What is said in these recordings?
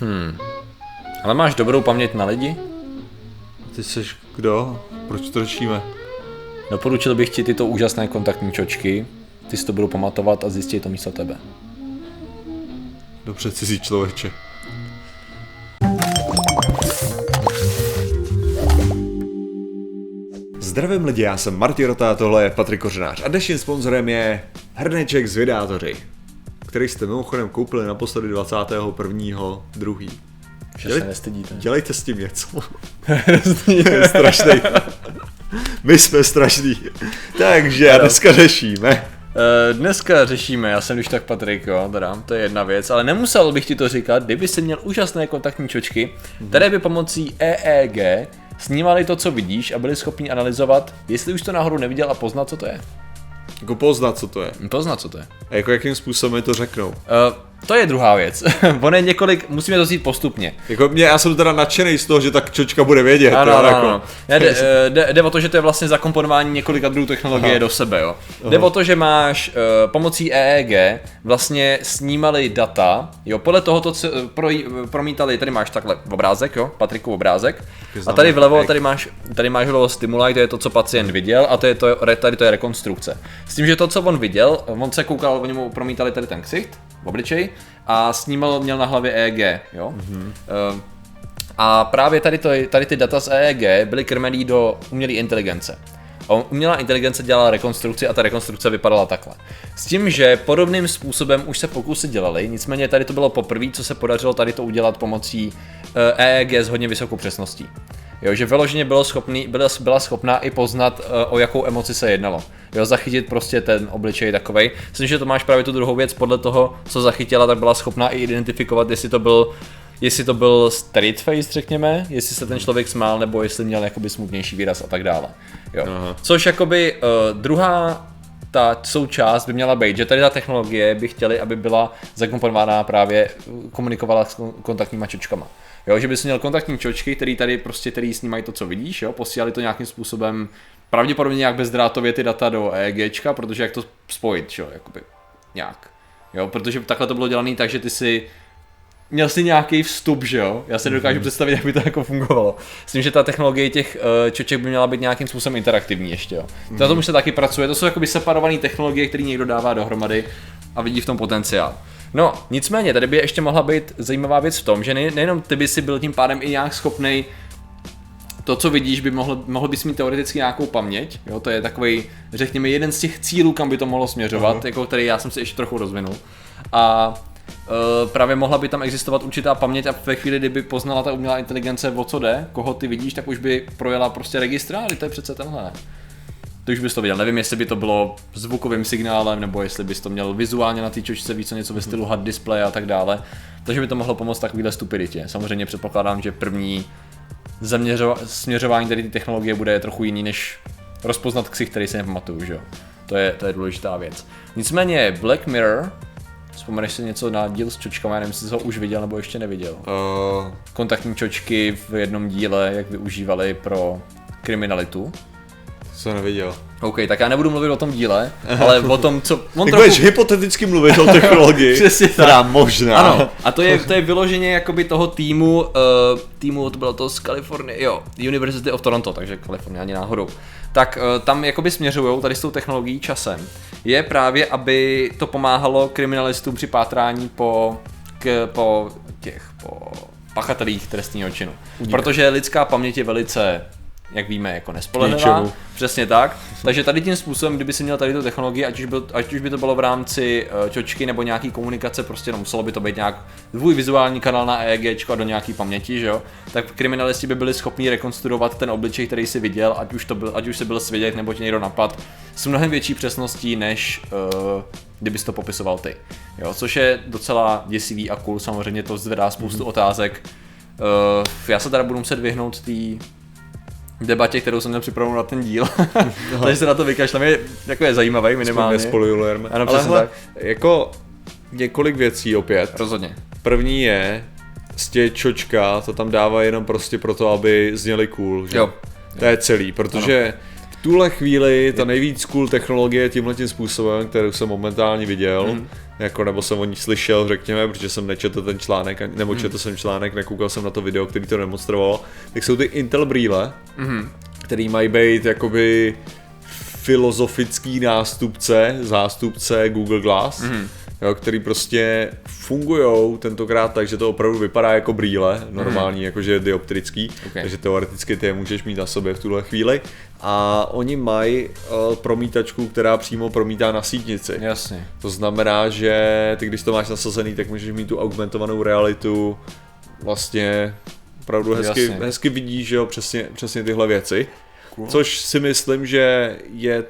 Hmm. Ale máš dobrou paměť na lidi? Ty jsi kdo? Proč to řešíme? Doporučil bych ti tyto úžasné kontaktní čočky. Ty si to budou pamatovat a zjistit to místo tebe. Dobře, cizí člověče. Zdravím lidi, já jsem Martin Rota, tohle je Patrik Kořenář a dnešním sponzorem je Hrneček z Videátoři, který jste mimochodem koupili naposledy 21.2. Že se nestydíte. Dělejte s tím něco. je strašný. My jsme strašný. Takže a dneska řešíme. Eh, Dneska řešíme, já jsem když tak Patrik, jo, teda, to je jedna věc, ale nemusel bych ti to říkat, kdyby si měl úžasné kontaktní čočky, které by pomocí EEG snímali to, co vidíš a byli schopni analyzovat, jestli už to náhodou neviděl a poznat, co to je. Jako poznat, co to je. Poznat, co to je. A jako jakým způsobem mi to řeknou. Uh, to je druhá věc. ono je několik, musíme to vzít postupně. Jako mě, já jsem teda nadšený z toho, že ta čočka bude vědět. Ano, ano, jako. ano. Ne, jde, eh, jde, jde o to, že to je vlastně zakomponování několika druhů technologie Aha. do sebe, jo. Jde o to, že máš uh, pomocí EEG vlastně snímali data, jo, podle toho to co- pro, promítali, tady máš takhle obrázek, jo, Patriku obrázek, a tady vlevo, tady máš, tady máš vlevo stimuli, to je to, co pacient viděl, a to je to, tady to je rekonstrukce. S tím, že to, co on viděl, on se koukal, oni mu promítali tady ten ksicht, obličej, a snímal, měl na hlavě EEG, jo. Mm-hmm. Uh, a právě tady, to, tady ty data z EEG byly krmený do umělé inteligence. Umělá inteligence dělala rekonstrukci a ta rekonstrukce vypadala takhle. S tím, že podobným způsobem už se pokusy dělaly, nicméně tady to bylo poprvé, co se podařilo tady to udělat pomocí eh, EEG s hodně vysokou přesností. Jo, že vyloženě bylo schopný, byla, byla schopná i poznat, eh, o jakou emoci se jednalo. Jo, zachytit prostě ten obličej takovej. Myslím, že to máš právě tu druhou věc, podle toho, co zachytila, tak byla schopná i identifikovat, jestli to byl jestli to byl straight face, řekněme, jestli se ten člověk smál, nebo jestli měl jakoby smutnější výraz a tak dále. Jo. Aha. Což jakoby uh, druhá ta součást by měla být, že tady ta technologie by chtěli, aby byla zakomponovaná právě, komunikovala s kon- kontaktníma čočkama. Jo, že bys měl kontaktní čočky, který tady prostě, který snímají to, co vidíš, jo, posílali to nějakým způsobem, pravděpodobně nějak bezdrátově ty data do EEGčka, protože jak to spojit, jo, jakoby nějak. Jo, protože takhle to bylo dělané tak, že ty si měl si nějaký vstup, že jo? Já si dokážu představit, jak by to jako fungovalo. Myslím, že ta technologie těch uh, čoček by měla být nějakým způsobem interaktivní ještě, jo. Na tom už se taky pracuje, to jsou jakoby separované technologie, které někdo dává dohromady a vidí v tom potenciál. No, nicméně, tady by ještě mohla být zajímavá věc v tom, že ne, nejenom ty by si byl tím pádem i nějak schopný to, co vidíš, by mohl, mohl bys mít teoreticky nějakou paměť, jo, to je takový, řekněme, jeden z těch cílů, kam by to mohlo směřovat, Aha. jako který já jsem si ještě trochu rozvinul. A právě mohla by tam existovat určitá paměť a ve chvíli, kdyby poznala ta umělá inteligence, o co jde, koho ty vidíš, tak už by projela prostě registr, ale to je přece tenhle. Ty už bys to viděl, nevím, jestli by to bylo zvukovým signálem, nebo jestli bys to měl vizuálně na té čočce víc něco ve stylu HUD display a tak dále. Takže by to mohlo pomoct takovýhle stupiditě. Samozřejmě předpokládám, že první zaměřova- směřování tady ty technologie bude trochu jiný, než rozpoznat ksich, který si nepamatuju, že jo. To je, to je důležitá věc. Nicméně Black Mirror, vzpomeneš si něco na díl s čočkama, já nevím, jestli jsi ho už viděl nebo ještě neviděl. Uh, Kontaktní čočky v jednom díle, jak využívali pro kriminalitu. Jsem neviděl. OK, tak já nebudu mluvit o tom díle, ale o tom, co... On Tak budeš hypoteticky mluvit o technologii. Přesně Která možná. Ano, a to je, to je vyloženě jakoby toho týmu, uh, týmu, to bylo to z Kalifornie, jo, University of Toronto, takže Kalifornie ani náhodou. Tak uh, tam jakoby směřují tady s tou technologií časem. Je právě, aby to pomáhalo kriminalistům při pátrání po, k, po těch, po pachatelích trestního činu. Protože lidská paměť je velice jak víme, jako nespolehlivá. Přesně tak. Takže tady tím způsobem, kdyby si měl tady tu technologii, ať už, byl, ať už by to bylo v rámci uh, čočky nebo nějaký komunikace, prostě no, muselo by to být nějak tvůj vizuální kanál na EEG a do nějaký paměti, že jo, tak kriminalisti by byli schopni rekonstruovat ten obličej, který si viděl, ať už, to byl, ať už si byl svědět nebo tě někdo napad, s mnohem větší přesností, než uh, kdybys to popisoval ty. Jo, což je docela děsivý a cool, samozřejmě to zvedá spoustu Mhm. otázek. Uh, já se teda budu muset vyhnout té debatě, kterou jsem měl připravenou na ten díl. Takže se na to vykašlem, je, jako je zajímavý minimálně. Nespoilujeme. Ano, Ale hele, tak. jako několik věcí opět. Rozhodně. První je, z čočka to tam dává jenom prostě proto, aby zněli cool, že? Jo. To je celý, protože V tuhle chvíli ta nejvíc cool technologie tímhle tím způsobem, kterou jsem momentálně viděl, mm. jako nebo jsem o ní slyšel, řekněme, protože jsem nečetl ten článek, nebo mm. četl jsem článek, nekoukal jsem na to video, který to demonstroval, tak jsou ty Intel brýle, mm. který mají být jakoby filozofický nástupce, zástupce Google Glass, mm jo, který prostě fungují tentokrát tak, že to opravdu vypadá jako brýle, normální, mm. jakože dioptrický, okay. takže teoreticky ty je můžeš mít na sobě v tuhle chvíli. A oni mají uh, promítačku, která přímo promítá na sítnici. Jasně. To znamená, že ty když to máš nasazený, tak můžeš mít tu augmentovanou realitu vlastně opravdu hezky, hezky vidíš, že jo, přesně, přesně tyhle věci. Cool. Což si myslím, že je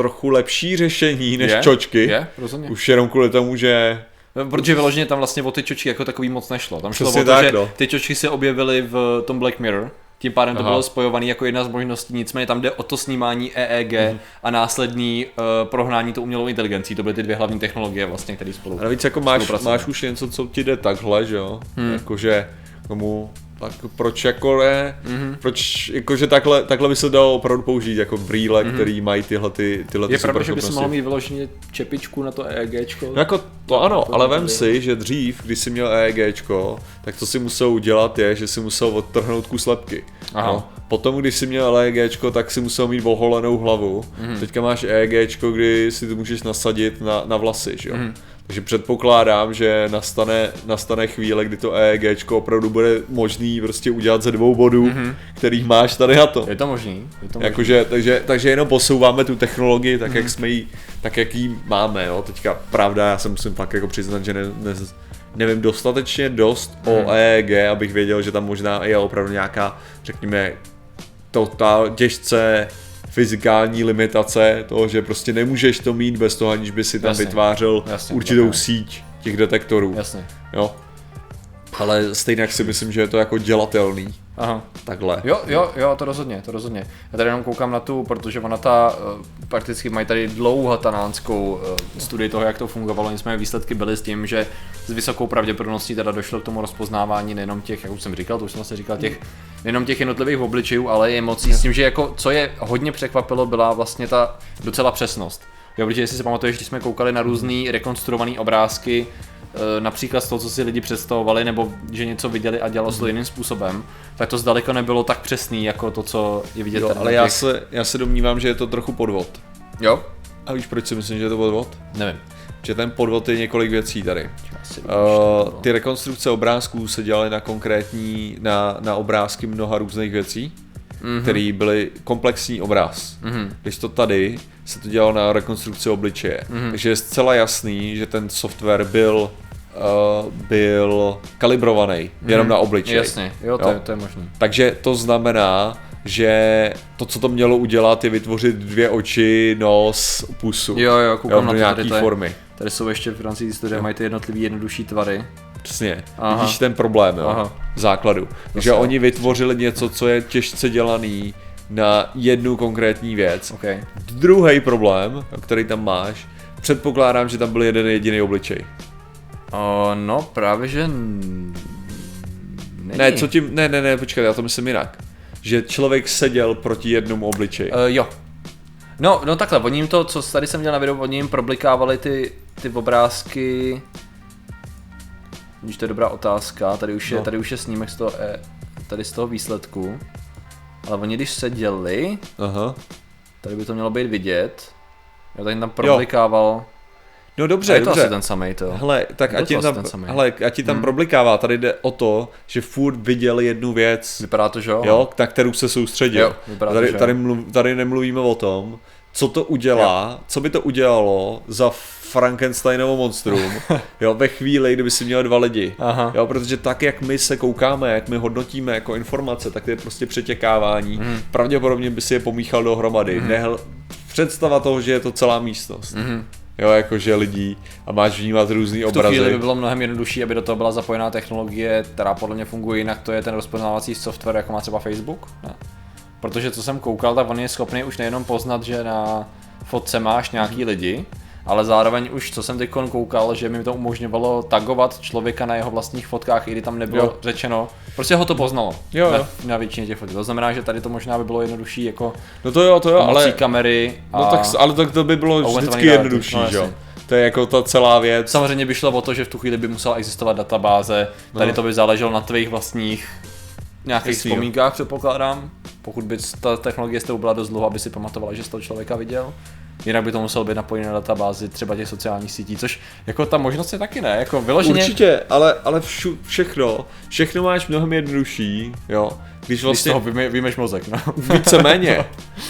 trochu lepší řešení než je, čočky. Je, rozhodně. Už jenom kvůli tomu, že no, Protože vyloženě tam vlastně o ty čočky jako takový moc nešlo. Tam šlo Přesně o to, tak, že no. ty čočky se objevily v tom Black Mirror, tím pádem Aha. to bylo spojované jako jedna z možností, nicméně tam jde o to snímání EEG mm. a následný uh, prohnání to umělou inteligencí. To byly ty dvě hlavní technologie vlastně, které spolu. A navíc jako máš, máš už něco, co ti jde takhle, že jo? Hmm. Jakože tomu tak proč jako ne, mm-hmm. proč jakože takhle, takhle by se dalo opravdu použít jako brýle, mm-hmm. který mají tyhle ty, tyhle Je pravda, že bys mohl mít vyloženě čepičku na to EEGčko? No jako to ano, to ale vem si, že dřív, když jsi měl EEGčko, tak to si musel udělat je, že si musel odtrhnout kus lepky. Aha. No. Potom, když jsi měl EEGčko, tak si musel mít oholenou hlavu. Mm-hmm. Teďka máš EEGčko, kdy si to můžeš nasadit na, na vlasy, že jo? Mm-hmm. Takže předpokládám, že nastane, nastane chvíle, kdy to EEG opravdu bude možný prostě udělat ze dvou bodů, mm-hmm. kterých máš tady na to. Je to možný. Je to možný. Jakože, takže, takže jenom posouváme tu technologii tak, mm-hmm. jak jsme jí, tak jak ji máme. Jo. Teďka pravda, já se musím fakt jako přiznat, že ne, ne, nevím dostatečně dost mm-hmm. o mhm. EEG, abych věděl, že tam možná je opravdu nějaká, řekněme, totál těžce fyzikální limitace toho, že prostě nemůžeš to mít bez toho, aniž by si tam jasně, vytvářel jasně, určitou jasně. síť těch detektorů. Jasně. Jo. Ale stejně si myslím, že je to jako dělatelný. Aha. Takhle. Jo, jo, jo, to rozhodně, to rozhodně. Já tady jenom koukám na tu, protože ona ta, uh, prakticky mají tady dlouhatanánskou uh, studii toho, jak to fungovalo, nicméně výsledky byly s tím, že s vysokou pravděpodobností teda došlo k tomu rozpoznávání nejenom těch, jak už jsem říkal, to už jsem vlastně říkal, těch, nejenom těch jednotlivých obličejů, ale i emocí, s tím, že jako, co je hodně překvapilo, byla vlastně ta docela přesnost. Jo, protože jestli si pamatuješ, když jsme koukali na různé rekonstruované obrázky, Eh, například z toho, co si lidi představovali, nebo že něco viděli a dělalo se to mhm. jiným způsobem, tak to zdaleka nebylo tak přesný, jako to, co je vidět. Jo, ale já se, já se domnívám, že je to trochu podvod. Jo? A víš, proč si myslím, že je to podvod? Nevím. Že ten podvod je několik věcí tady. Uh, ty rekonstrukce obrázků se dělaly na konkrétní, na, na obrázky mnoha různých věcí, mm-hmm. které byly komplexní obraz. Mm-hmm. Když to tady se to dělalo na rekonstrukci obličeje. Mm-hmm. Takže je zcela jasný, že ten software byl uh, byl kalibrovaný mm-hmm. jenom na obličej. Jasně, jo, to, jo? Je, to je možné. Takže to znamená, že to, co to mělo udělat, je vytvořit dvě oči, nos, pusu. Jo, jo, koukám jo, na nějaký tady, formy. Tady jsou ještě v rámci historie, mají ty jednotlivý jednodušší tvary. Přesně, Aha. vidíš ten problém, jo, Aha. základu. že oni vytvořili něco, co je těžce dělaný, na jednu konkrétní věc. Okay. Druhý problém, který tam máš, předpokládám, že tam byl jeden jediný obličej. O, no, právě že... Není. Ne, co tím, ne, ne, ne, počkej, já to myslím jinak. Že člověk seděl proti jednomu obličeji. Uh, jo. No, no takhle, oni jim to, co tady jsem dělal na videu, oni jim problikávali ty, ty obrázky, když to je dobrá otázka, tady už je, no. tady už je snímek z toho, eh, tady z toho výsledku. Ale oni když seděli, Aha. tady by to mělo být vidět, já tady tam problikával. No dobře, je to dobře. asi ten samý to. Hele, tak ať, tam, hele, ať ti tam hmm. problikává, tady jde o to, že furt viděl jednu věc. Vypadá to, že jo? Jo, na kterou se soustředil. Jo, vypadá tady, to, tady, mluv, tady nemluvíme o tom, co to udělá, jo. co by to udělalo za Frankensteinovo monstrum, jo, ve chvíli, kdyby si měl dva lidi, Aha. jo, protože tak, jak my se koukáme, jak my hodnotíme jako informace, tak to je prostě přetěkávání, mm. pravděpodobně by si je pomíchal dohromady, mm. Nehl, představa toho, že je to celá místnost. Mm. Jo, jakože lidí a máš vnímat různý obrazy. V tu chvíli by bylo mnohem jednodušší, aby do toho byla zapojená technologie, která podle mě funguje jinak, to je ten rozpoznávací software, jako má třeba Facebook. Ne? Protože co jsem koukal, tak on je schopný už nejenom poznat, že na fotce máš nějaký lidi, ale zároveň už, co jsem teď koukal, že mi to umožňovalo tagovat člověka na jeho vlastních fotkách, i kdy tam nebylo Jo. řečeno, prostě ho to poznalo Jo, jo. Na, na většině těch fotek. To znamená, že tady to možná by bylo jednodušší jako No to jo, to jo, ale, kamery a no tak, ale tak to by bylo vždycky jednodušší, No, jo. To je jako ta celá věc. Samozřejmě by šlo o to, že v tu chvíli by musela existovat databáze, tady No. to by záleželo na tvých vlastních nějakých Jasný, vzpomínkách, předpokládám. Pokud by ta technologie s tebou byla dost dlouho, aby si pamatovala, že jsi toho člověka viděl. Jinak by to muselo být napojené na databázi třeba těch sociálních sítí, což jako ta možnost je taky ne, jako vyloženě. Určitě, ale, ale všu, všechno, všechno máš mnohem jednodušší, jo. Když Když vlastně toho vyme, vymeš mozek, no. víceméně,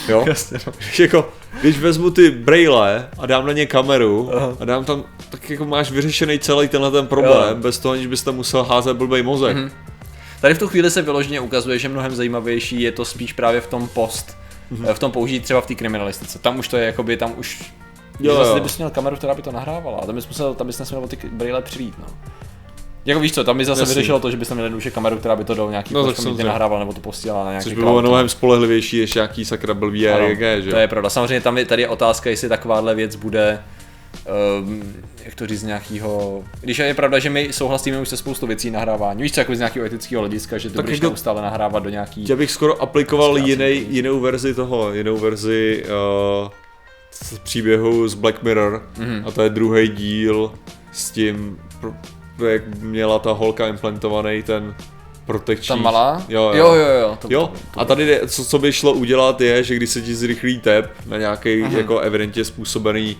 jo. Jasně, no. Když jako, když vezmu ty braille a dám na ně kameru Aha. a dám tam, tak jako máš vyřešený celý tenhle ten problém, Jo. bez toho, aniž bys tam musel házet blbej mozek. Mhm. Tady v tu chvíli se vyloženě ukazuje, že mnohem zajímavější je to spíš právě v tom post, v tom použít třeba v té kriminalistice. Tam už to je jakoby, tam už Jo, jo, zase bys měl kameru, která by to nahrávala, a tam bys musel, tam bys nesměl ty brýle přijít, no. Jako víš co, tam by zase Jasný. vyřešilo to, že bys tam měl jednoduše kameru, která by to do nějaký No, samozřejmě. nahrávala nebo to posílala na nějaký Což by bylo mnohem spolehlivější, než nějaký sakra blbý že To je pravda. Samozřejmě tam je, tady je otázka, jestli takováhle věc bude Um, jak to říct z nějakého, když je pravda, že my souhlasíme už se spoustu věcí nahrávání, víš co, jako z nějakého etického hlediska, že to Tak budeš jako- neustále nahrávat do nějaký, Já bych skoro aplikoval jiný, jinou verzi toho, jinou verzi uh, z příběhu z Black Mirror Mhm. a to je druhý díl s tím, pro, jak měla ta holka implantovaný ten protekční. ta malá? Jo, jo. jo, jo, jo, to, Jo, a tady co, co by šlo udělat je, že když se ti zrychlí tep na nějaký Mhm. jako evidentně způsobený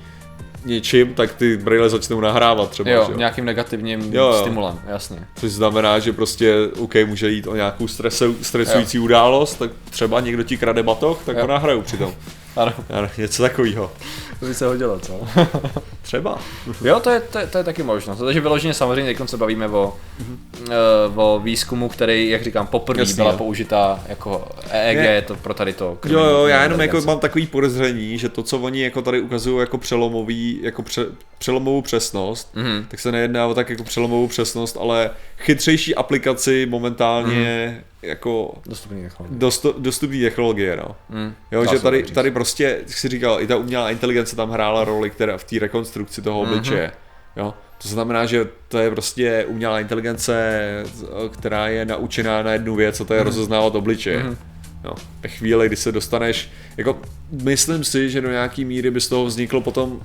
něčím, tak ty braille začnou nahrávat třeba, jo, že jo? nějakým negativním Jo, jo. stimulem, jasně. Což znamená, že prostě, OK, může jít o nějakou stresu, stresující jo. událost, tak třeba někdo ti krade batoh, tak Jo. ho nahraju přitom. Ano, Ano, něco takového. To by se hodilo, co? Třeba. jo, to je, to, je, to je taky možnost. Takže vyloženě samozřejmě teď se bavíme o, uh, o výzkumu, který, jak říkám, poprvé byla jo. použitá jako EEG, Ne. to pro tady to. Jo, jo, já jenom jako mám takový podezření, že to, co oni jako tady ukazují jako přelomový, jako pře, přelomovou přesnost, Mhm. tak se nejedná o tak jako přelomovou přesnost, ale chytřejší aplikaci momentálně jako Dostupný technologie. dost, dostupný technologie, no. Mm, Jo, že tady, říct. tady prostě, jak jsi říkal, i ta umělá inteligence tam hrála roli, která v té rekonstrukci toho Mhm. obličeje. Jo? To znamená, že to je prostě umělá inteligence, která je naučená na jednu věc, a to je rozeznávat obličeje. Mhm. Jo. Ve chvíli, kdy se dostaneš, jako myslím si, že do nějaký míry by z toho vzniklo potom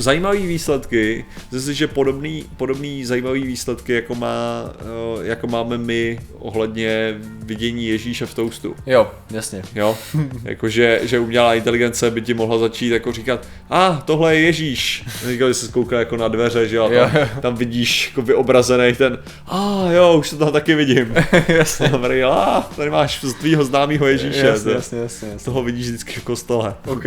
zajímavý výsledky, zase, že podobný, podobný zajímavý výsledky, jako, má, eh, jako máme my ohledně vidění Ježíše v toustu. Jo, jasně. Jo, jakože že umělá inteligence by ti mohla začít jako říkat, a ah, tohle je Ježíš. Říkal, že se kouká jako na dveře, že jo, tam, tam vidíš jako vyobrazený ten, a ah, jo, už to tam taky vidím. jasně. A ah, tady máš z tvýho známého Ježíše, jasně, jasně, jasně, z jasně. toho vidíš vždycky v kostele. OK,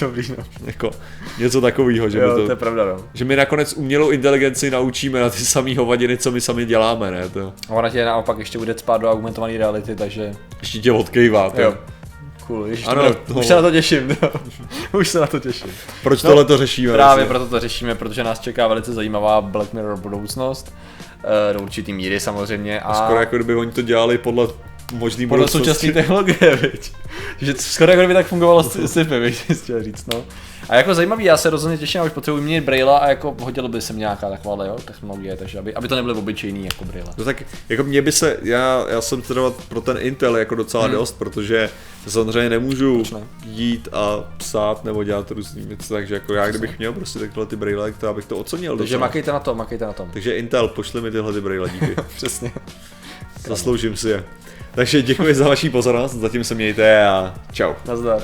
dobrý, no. Jako něco takového, že, Jo, to, to je pravda, no. že my nakonec umělou inteligenci naučíme na ty samé hovadiny, co my sami děláme, ne? To A ona tě naopak ještě bude spát do augmentované reality, takže ještě tě odkejvá. To. jo. Cool, ježiš, Ano, ano, to- už se na to těším, no. už se na to těším. Proč No, tohle to řešíme? Právě vlastně? proto to řešíme, protože nás čeká velice zajímavá Black Mirror budoucnost, eh, do určitý míry samozřejmě. A Skoro jako kdyby oni to dělali podle možný podle současné technologie, viď? že skoro jako kdyby tak fungovalo s sci-fi, chtěl říct, no. A jako zajímavý, já se rozhodně těším, a už potřebuji měnit braille a jako hodilo by se mi nějaká taková jo, technologie, takže aby, aby to nebyly obyčejný jako braille. No tak jako mě by se, já, já jsem teda pro ten Intel jako docela Hmm. dost, protože samozřejmě nemůžu ne? jít a psát nebo dělat různý věci, takže jako já kdybych měl prostě takhle ty braille, tak to bych to ocenil Takže docela. makejte na tom, makejte na tom. Takže Intel, pošli mi tyhle ty braille, díky. Přesně. Zasloužím si je. Takže děkuji za vaši pozornost, zatím se mějte a čau. Nazdar.